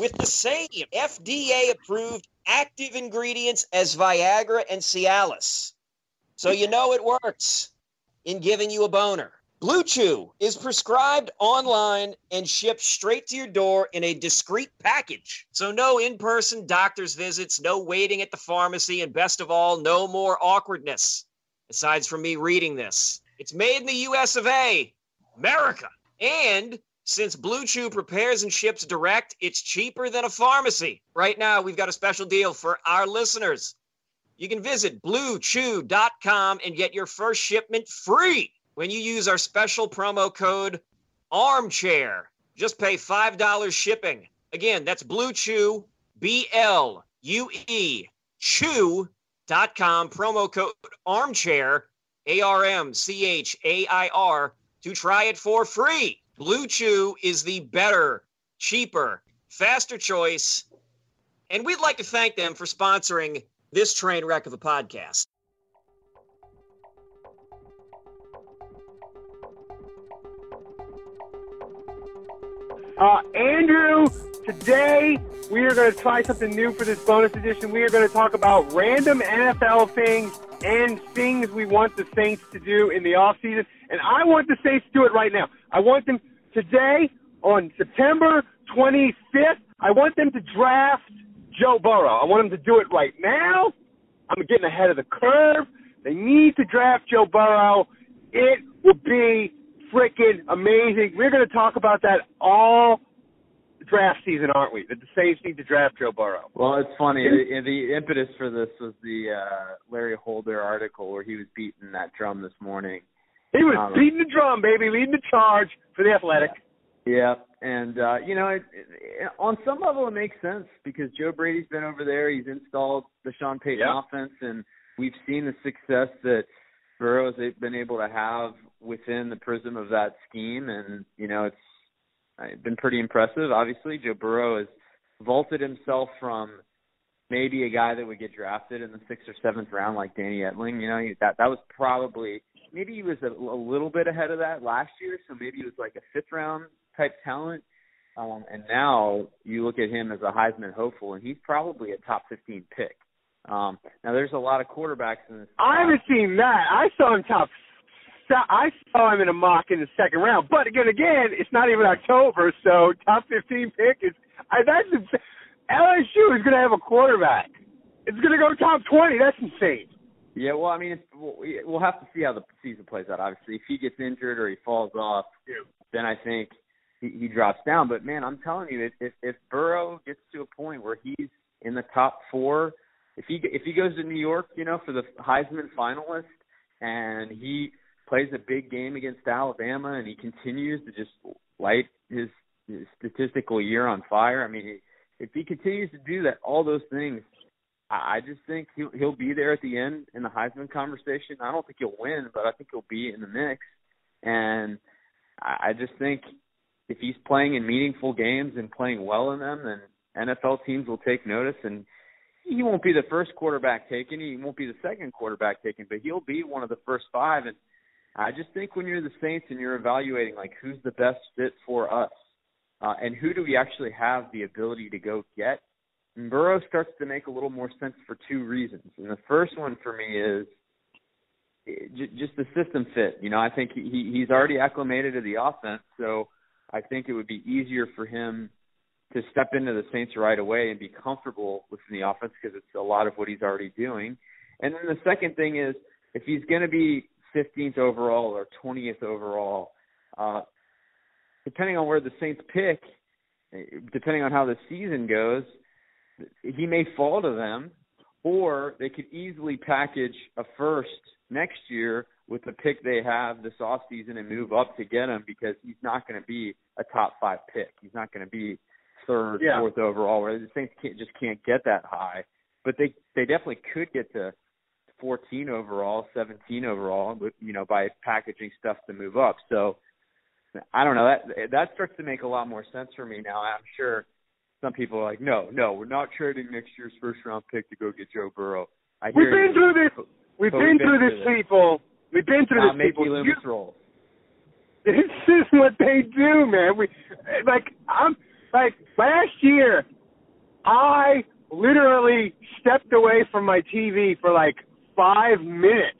with the same FDA approved active ingredients as Viagra and Cialis. So you know it works in giving you a boner. Blue Chew is prescribed online and shipped straight to your door in a discreet package. So no in-person doctor's visits, no waiting at the pharmacy, and best of all, no more awkwardness. Aside from me reading this, it's made in the US of A, America. And since Blue Chew prepares and ships direct, it's cheaper than a pharmacy. Right now, we've got a special deal for our listeners. You can visit bluechew.com and get your first shipment free when you use our special promo code armchair. Just pay $5 shipping. Again, that's Blue Chew, B L U E, chew.com, promo code armchair, A R M C H A I R, to try it for free. Blue Chew is the better, cheaper, faster choice. And we'd like to thank them for sponsoring this train wreck of a podcast. Uh, Andrew, today we are going to try something new for this bonus edition. We are going to talk about random NFL things and things we want the Saints to do in the offseason. And I want the Saints to do it right now. I want them today on September 25th. I want them to draft Joe Burrow. I want them to do it right now. I'm getting ahead of the curve. They need to draft Joe Burrow. It will be freaking amazing. We're going to talk about that all draft season, aren't we? That the Saints need to draft Joe Burrow. Well, it's funny. The, the impetus for this was the uh, Larry Holder article where he was beating that drum this morning. He was um, beating the drum, baby, leading the charge for the Athletic. Yeah, and uh, you know, it, it, on some level, it makes sense because Joe Brady's been over there. He's installed the Sean Payton yep. offense, and we've seen the success that Burrow's been able to have within the prism of that scheme, and you know, it's uh, been pretty impressive. Obviously, Joe Burrow has vaulted himself from maybe a guy that would get drafted in the sixth or seventh round, like Danny Etling. You know, that that was probably maybe he was a, a little bit ahead of that last year, so maybe he was like a fifth round type talent. Um, and now you look at him as a Heisman hopeful, and he's probably a top 15 pick. Um, now there's a lot of quarterbacks in this. I haven't seen that. I saw him top. I saw him in a mock in the second round, but again, again, it's not even October, so top 15 pick is. I, that's LSU is going to have a quarterback. It's going to go top 20. That's insane. Yeah, well, I mean, it's, we'll have to see how the season plays out. Obviously, if he gets injured or he falls off, yeah. then I think he, he drops down. But man, I'm telling you, if, if if Burrow gets to a point where he's in the top four, if he if he goes to New York, you know, for the Heisman finalist, and he plays a big game against Alabama, and he continues to just light his, his statistical year on fire. I mean, if he continues to do that, all those things I just think he'll he'll be there at the end in the Heisman conversation. I don't think he'll win, but I think he'll be in the mix. And I just think if he's playing in meaningful games and playing well in them, then NFL teams will take notice. And he won't be the first quarterback taken. He won't be the second quarterback taken, but he'll be one of the first five. And I just think when you're the Saints and you're evaluating like who's the best fit for us, uh, and who do we actually have the ability to go get Burrow starts to make a little more sense for two reasons. And the first one for me is just the system fit. You know, I think he he's already acclimated to the offense, so I think it would be easier for him to step into the Saints right away and be comfortable within the offense because it's a lot of what he's already doing. And then the second thing is if he's going to be 15th overall or 20th overall, uh, depending on where the Saints pick, eh, depending on how the season goes, he may fall to them, or they could easily package a first next year with the pick they have this off season and move up to get him because he's not going to be a top five pick. He's not going to be third, Yeah. fourth overall, the Saints can't, just can't get that high. But they they definitely could get to 14 overall, 17 overall, you know by packaging stuff to move up. So I don't know that that starts to make a lot more sense for me now. I'm sure some people are like, no, no, we're not trading next year's first round pick to go get Joe Burrow. I We've hear been through this. We've But been through this, people. We've been through Now this, people. You- rolls. This is what they do, man. We like I'm like last year I literally stepped away from my TV for like 5 minutes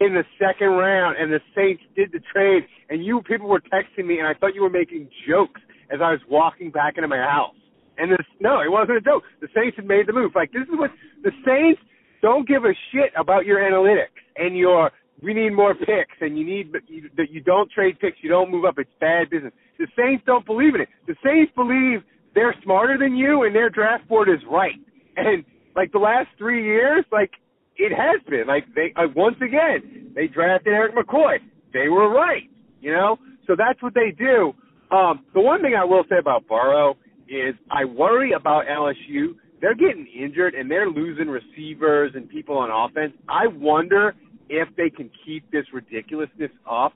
in the second round and the Saints did the trade and you people were texting me and I thought you were making jokes as I was walking back into my house. And this no, it wasn't a joke. The Saints had made the move. Like this is what the Saints don't give a shit about your analytics and your we need more picks and you need that you, you don't trade picks, you don't move up. It's bad business. The Saints don't believe in it. The Saints believe they're smarter than you and their draft board is right. And like the last three years, like it has been. Like they uh, once again they drafted Erik McCoy. They were right, you know. So that's what they do. Um, the one thing I will say about Burrow is I worry about LSU. They're getting injured and they're losing receivers and people on offense. I wonder if they can keep this ridiculousness up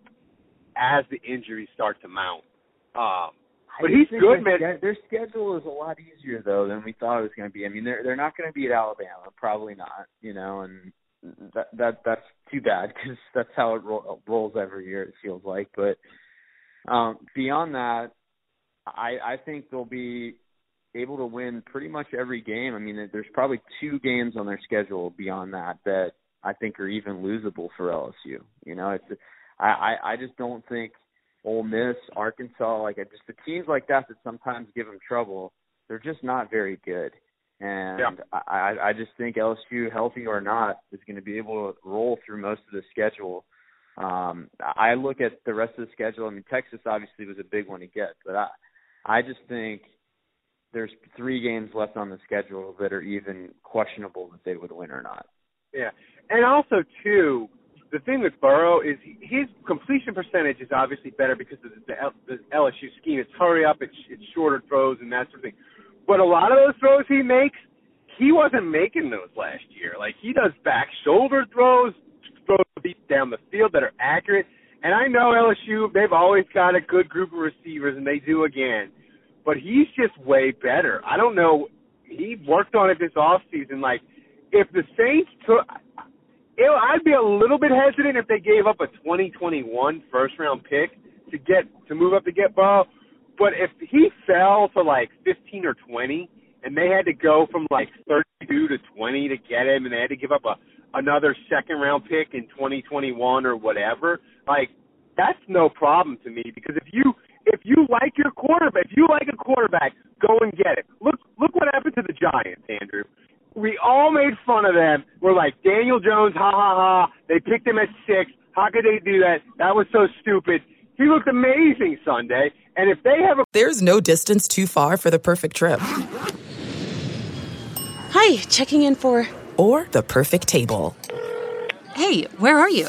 as the injuries start to mount. Um, but he's good, their man. Their schedule is a lot easier though than we thought it was going to be. I mean, they're they're not going to beat Alabama, probably not. You know, and that that that's too bad because that's how it ro- rolls every year. It feels like, but um beyond that, I I think they'll be able to win pretty much every game. I mean, there's probably two games on their schedule beyond that that I think are even losable for LSU. You know, it's I I, I just don't think Ole Miss, Arkansas, like I just the teams like that that sometimes give them trouble. They're just not very good, and Yeah. I I I just think LSU, healthy or not, is going to be able to roll through most of the schedule. Um, I look at the rest of the schedule. I mean, Texas obviously was a big one to get, but I I just think there's three games left on the schedule that are even questionable that they would win or not. Yeah, and also too, the thing with Burrow is his completion percentage is obviously better because of the, LSU scheme. It's hurry up, it's, it's shorter throws, and that sort of thing. But a lot of those throws he makes, he wasn't making those last year. Like he does back shoulder throws, throws down the field that are accurate. And I know LSU, they've always got a good group of receivers, and they do again. But he's just way better. I don't know. He worked on it this off season. Like if the Saints took, it, I'd be a little bit hesitant if they gave up a 2021 first round pick to get to move up to get Burrow. But if he fell to like 15 or 20, and they had to go from like 32 to 20 to get him, and they had to give up a another second round pick in 2021 or whatever, like that's no problem to me because if you if you like your quarterback, if you like a quarterback, go and get it. Look look what happened to the Giants, Andrew. We all made fun of them. We're like Daniel Jones, ha ha ha. They picked him at six. How could they do that? That was so stupid. He looked amazing Sunday. And if they have a There's no distance too far for the perfect trip. Hi, checking in for. Or the perfect table. Hey, where are you?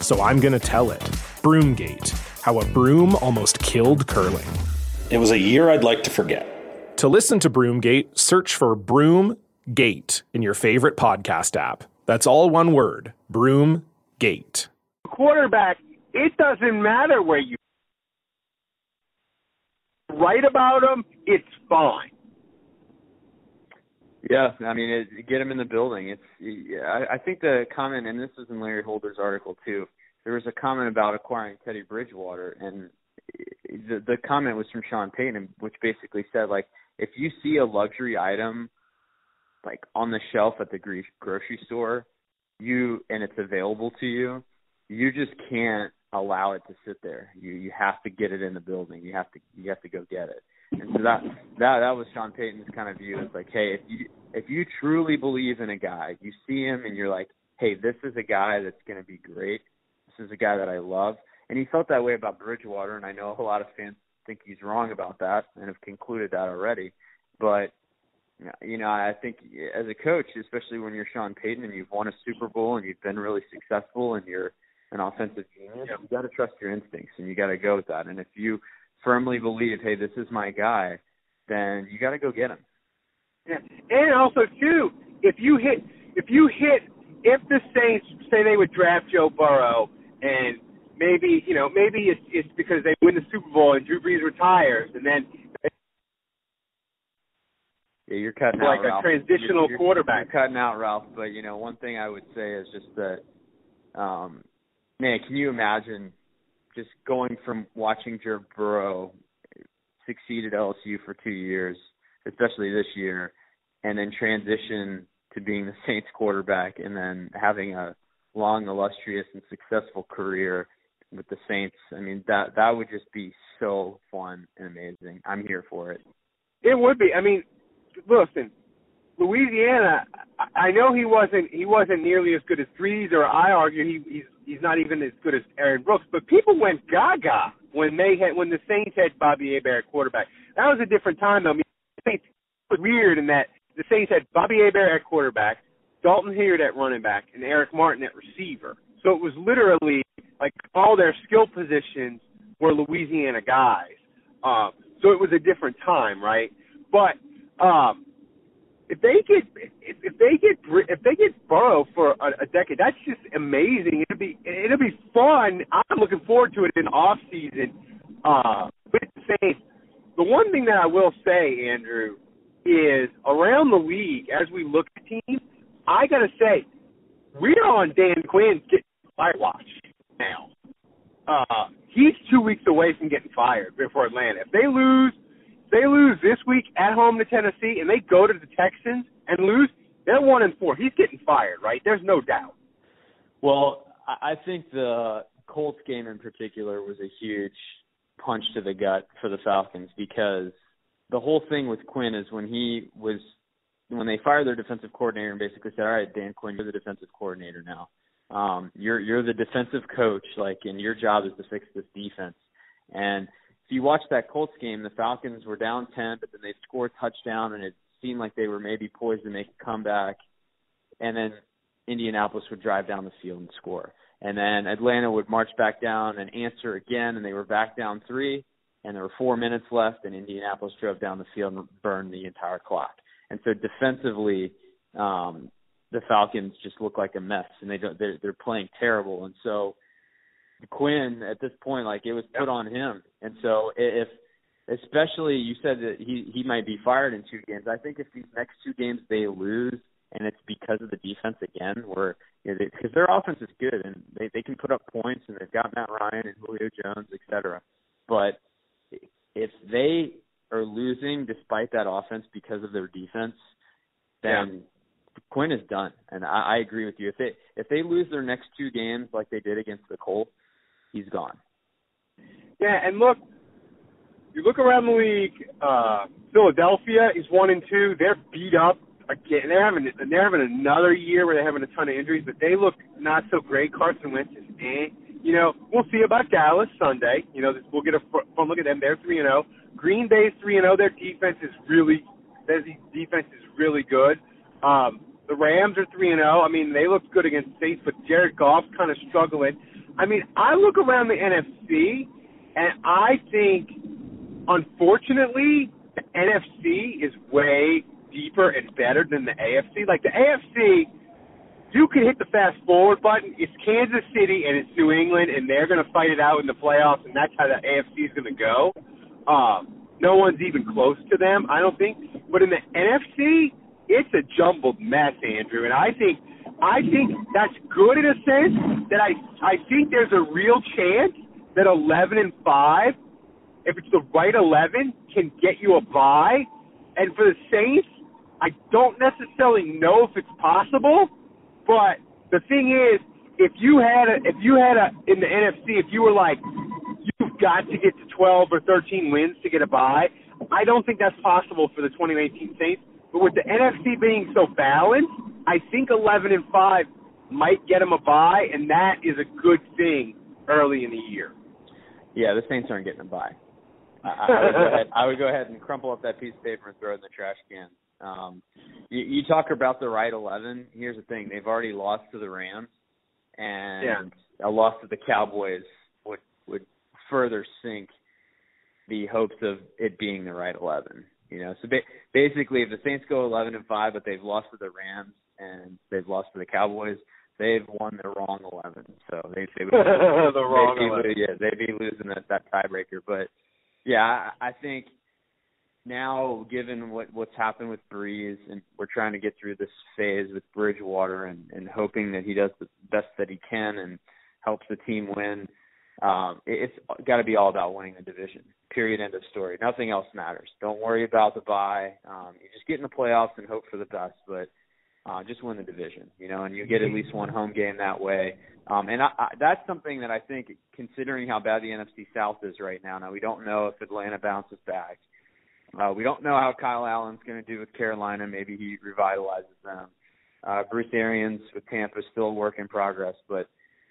so I'm going to tell it. Broomgate How a Broom Almost Killed Curling. It was a year I'd like to forget. To listen to Broomgate, search for Broomgate in your favorite podcast app. That's all one word Broomgate. quarterback It doesn't matter where you write about them, It's fine. Yeah, I mean, it, get him in the building. It's. I, I think the comment, and this is in Larry Holder's article too. There was a comment about acquiring Teddy Bridgewater, and the the comment was from Sean Payton, which basically said like, if you see a luxury item like on the shelf at the grocery store, you and it's available to you, you just can't allow it to sit there. You you have to get it in the building. You have to you have to go get it. And so that that that was Sean Payton's kind of view. It's like, hey, if you if you truly believe in a guy, you see him and you're like, hey, this is a guy that's going to be great. This is a guy that I love. And he felt that way about Bridgewater, and I know a lot of fans think he's wrong about that and have concluded that already. But you know, I think as a coach, especially when you're Sean Payton and you've won a Super Bowl and you've been really successful and you're an offensive genius, you got to trust your instincts and you got to go with that. And if you firmly believe, hey, this is my guy, then you got to go get him. Yeah, and also too, if you hit, if you hit, if the Saints say they would draft Joe Burrow, and maybe you know maybe it's it's because they win the Super Bowl and Drew Brees retires, and then yeah, you're cutting like out, a Ralph. transitional you're, you're, quarterback. You're cutting out, Ralph. But you know, one thing I would say is just that, um, man, can you imagine just going from watching Joe Burrow succeed at LSU for two years, especially this year, and then transition to being the Saints quarterback, and then having a long, illustrious, and successful career with the Saints. I mean, that that would just be so fun and amazing. I'm here for it. It would be. I mean, listen, Louisiana. I know he wasn't he wasn't nearly as good as Brees, or I argue he, he's he's not even as good as Aaron Brooks. But people went gaga when they had when the Saints had Bobby Hebert at quarterback. That was a different time though. I mean, Saints was weird in that the Saints had Bobby Hebert at quarterback, Dalton Hilliard at running back, and Eric Martin at receiver. So it was literally like all their skill positions were Louisiana guys. Um, so it was a different time, right? But um, if they get if, if they get if they get Burrow for a, a decade, that's just amazing. It'll be it'll be fun. I'm looking forward to it in off season uh, with the The one thing that I will say, Andrew, is around the league as we look at teams. I gotta say, we're on Dan Quinn getting watch now. Uh, he's two weeks away from getting fired before Atlanta. If they lose they lose this week at home to Tennessee and they go to the Texans and lose, they're one and four. He's getting fired, right? There's no doubt. Well, I think the Colts game in particular was a huge punch to the gut for the Falcons because the whole thing with Quinn is when he was when they fired their defensive coordinator and basically said, "All right, Dan Quinn, you're the defensive coordinator now. Um, you're you're the defensive coach, like, and your job is to fix this defense." And you watch that Colts game, the Falcons were down 10, but then they scored a touchdown, and it seemed like they were maybe poised to make a comeback. And then Indianapolis would drive down the field and score. And then Atlanta would march back down and answer again, and they were back down three, and there were four minutes left, and Indianapolis drove down the field and burned the entire clock. And so defensively, um, the Falcons just look like a mess, and they don't. They're, they're playing terrible, and so Quinn at this point, like it was put on him, and so if especially you said that he he might be fired in two games. I think if these next two games they lose and it's because of the defense again, where you know, because their offense is good and they they can put up points and they've got Matt Ryan and Julio Jones, etc. But if they are losing despite that offense because of their defense, then yeah. Quinn is done. And I, I agree with you. If they if they lose their next two games like they did against the Colts, he's gone. Yeah, and look, you look around the league. Uh, Philadelphia is one and two. They're beat up again. They're having they're having another year where they're having a ton of injuries, but they look not so great. Carson Wentz is eh. You know, we'll see about Dallas Sunday. You know, we'll get a fun look at them. They're three and zero. Oh. Green Bay's three and zero. Oh. Their defense is really their defense is really good. Um, the Rams are three and zero. Oh. I mean, they look good against Saints, but Jared Goff's kind of struggling. I mean, I look around the NFC, and I think, unfortunately, the NFC is way deeper and better than the AFC. Like the AFC, you can hit the fast forward button. It's Kansas City and it's New England, and they're going to fight it out in the playoffs, and that's how the AFC is going to go. Um, no one's even close to them, I don't think. But in the NFC, it's a jumbled mess, Andrew, and I think I think that's good in a sense that I I think there's a real chance that 11 and five, if it's the right 11, can get you a bye. And for the Saints, I don't necessarily know if it's possible, but the thing is, if you had a if you had a in the NFC, if you were like you've got to get to 12 or 13 wins to get a bye, I don't think that's possible for the 2019 Saints. But with the NFC being so balanced, I think 11 and 5 might get them a bye, and that is a good thing early in the year. Yeah, the Saints aren't getting a bye. I, I, would go ahead, I would go ahead and crumple up that piece of paper and throw it in the trash can. Um, you, you talk about the right 11. Here's the thing: they've already lost to the Rams, and yeah. a loss to the Cowboys would would further sink the hopes of it being the right 11. You know, so ba- basically, if the Saints go 11 and five, but they've lost to the Rams and they've lost to the Cowboys, they've won the wrong 11. So they they would the wrong they'd be, 11. yeah they'd be losing that that tiebreaker. But yeah, I, I think now given what what's happened with Brees and we're trying to get through this phase with Bridgewater and and hoping that he does the best that he can and helps the team win. Um, it, it's got to be all about winning the division. Period. End of story. Nothing else matters. Don't worry about the bye. Um, you just get in the playoffs and hope for the best, but uh, just win the division. You know, and you get at least one home game that way. Um, and I, I, that's something that I think, considering how bad the NFC South is right now. Now we don't know if Atlanta bounces back. Uh, we don't know how Kyle Allen's going to do with Carolina. Maybe he revitalizes them. Uh, Bruce Arians with Tampa is still a work in progress, but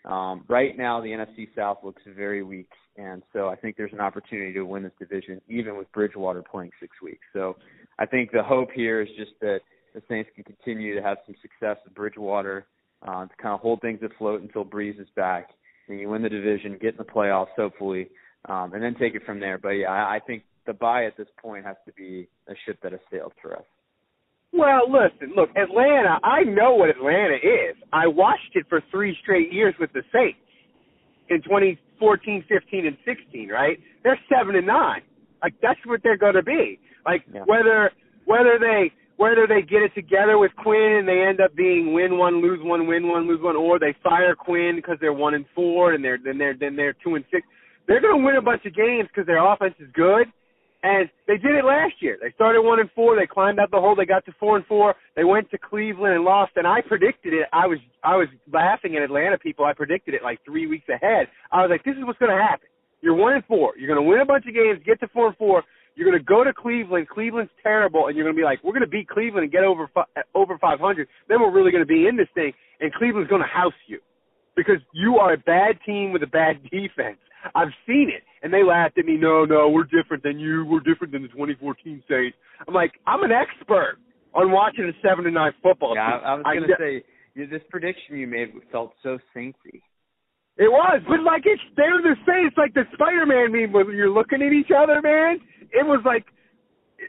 um, right now the NFC South looks very weak, and so I think there's an opportunity to win this division, even with Bridgewater playing six weeks. So I think the hope here is just that the Saints can continue to have some success with Bridgewater uh, to kind of hold things afloat until Brees is back, and you win the division, get in the playoffs, hopefully, um, and then take it from there. But yeah, I, I think the bye at this point has to be a ship that has sailed for us. Well, listen, look, Atlanta, I know what Atlanta is. I watched it for three straight years with the Saints in 2014, 15, and 16, right? They're 7 and 9. Like that's what they're going to be. Like yeah. whether whether they whether they get it together with Quinn and they end up being win one, lose one, win one, lose one, or they fire Quinn because they're one and four and they're then they're then they're two and six. They're going to win a bunch of games because their offense is good and they did it last year. They started one and four. They climbed out the hole. They got to four and four. They went to Cleveland and lost. And I predicted it. I was I was laughing at Atlanta people. I predicted it like three weeks ahead. I was like, this is what's going to happen. You're one and four. You're going to win a bunch of games, get to four and four. You're going to go to Cleveland. Cleveland's terrible, and you're going to be like, we're going to beat Cleveland and get over over 500. Then we're really going to be in this thing, and Cleveland's going to house you because you are a bad team with a bad defense. I've seen it. And they laughed at me, no, no, we're different than you. We're different than the 2014 Saints. I'm like, I'm an expert on watching a 7 to 9 football yeah, team. I, was going to say, this prediction you made felt so Saintsy. It was, but like it's they're the same. It's like the Spider-Man meme when you're looking at each other, man. It was like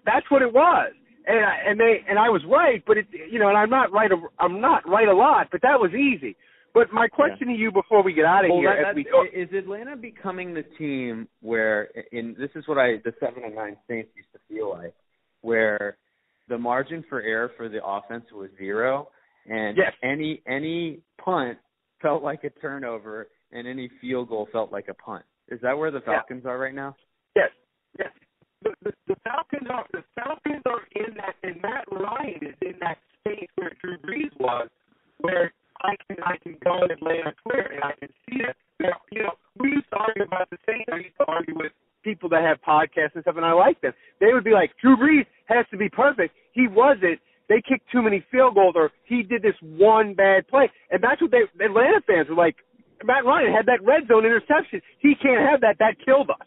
that's what it was, and I, and they and I was right, but it you know, and I'm not right. I'm not right a lot, but that was easy. But my question yeah. to you before we get out of well, here that, we, is Atlanta becoming the team where in this is what I the seven and nine Saints used to feel like, where the margin for error for the offense was zero, and yes. any any punt felt like a turnover, and any field goal felt like a punt. Is that where the Falcons yeah. are right now? Yes, yes. The, the, the Falcons are the Falcons are in that, and Matt Ryan is in that space where Drew Brees was, where I can I can go in Atlanta clear and I can see it. Now, you know, we used to argue about the same. I used to argue with people that have podcasts and stuff, and I like them. They would be like, Drew Brees has to be perfect. He wasn't. They kicked too many field goals, or he did this one bad play, and that's what they Atlanta fans were like. Matt Ryan had that red zone interception. He can't have that. That killed us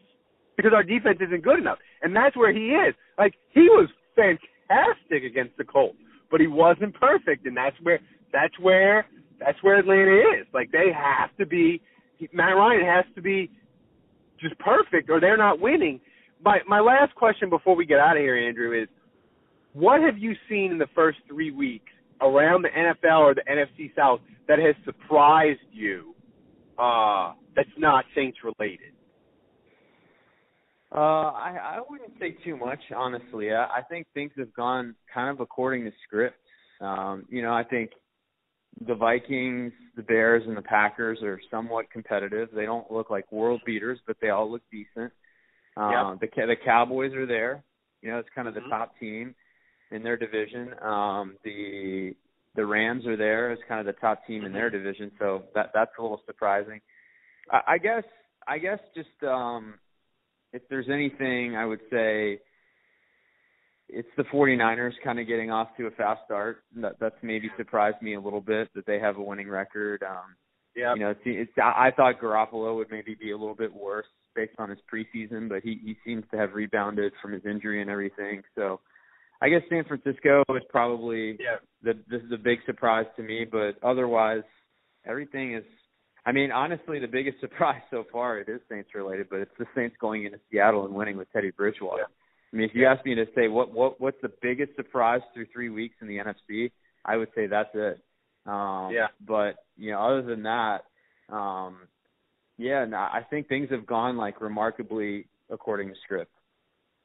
because our defense isn't good enough, and that's where he is. Like he was fantastic against the Colts, but he wasn't perfect, and that's where that's where that's where Atlanta is. Like they have to be Matt Ryan has to be just perfect or they're not winning. My my last question before we get out of here, Andrew, is what have you seen in the first three weeks around the NFL or the NFC South that has surprised you? Uh, that's not Saints related. Uh, I I wouldn't say too much, honestly. I, I think things have gone kind of according to script. Um, you know, I think the Vikings, the Bears, and the Packers are somewhat competitive. They don't look like world beaters, but they all look decent. Um, yep. The the Cowboys are there. You know, it's kind of the mm-hmm. top team in their division. Um, the the Rams are there as kind of the top team in their Mm-hmm. division, so that that's a little surprising. I, I guess I guess just um if there's anything I would say it's the 49ers kind of getting off to a fast start. That that's maybe surprised me a little bit that they have a winning record. Um yeah. You know, it's, it's I thought Garoppolo would maybe be a little bit worse based on his preseason, but he he seems to have rebounded from his injury and everything. So I guess San Francisco is probably yeah. the this is a big surprise to me, but otherwise everything is I mean, honestly, the biggest surprise so far it is Saints related, but it's the Saints going into Seattle and winning with Teddy Bridgewater. Yeah. I mean, if you ask me to say what what what's the biggest surprise through three weeks in the NFC, I would say that's it. Um, yeah. But you know, other than that, um, yeah, no, I think things have gone like remarkably according to script.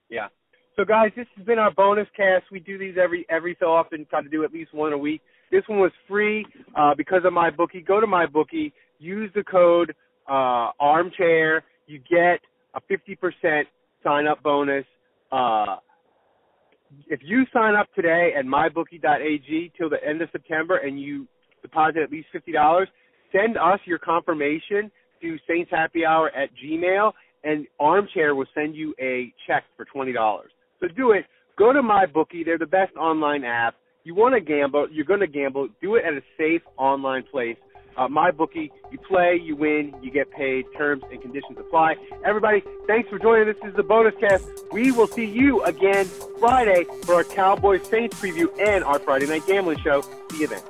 Yeah. So guys, this has been our bonus cast. We do these every every so often, try to do at least one a week. This one was free uh, because of my bookie. Go to my bookie, use the code uh, armchair. You get a fifty percent sign up bonus. Uh, if you sign up today at mybookie.ag till the end of September and you deposit at least fifty dollars, send us your confirmation to Saints Happy Hour at Gmail, and Armchair will send you a check for twenty dollars. So do it. Go to MyBookie. They're the best online app. You want to gamble, you're going to gamble. Do it at a safe online place. Uh, MyBookie, you play, you win, you get paid. Terms and conditions apply. Everybody, thanks for joining. This is the bonus cast. We will see you again Friday for our Cowboys Saints preview and our Friday night gambling show. See you then.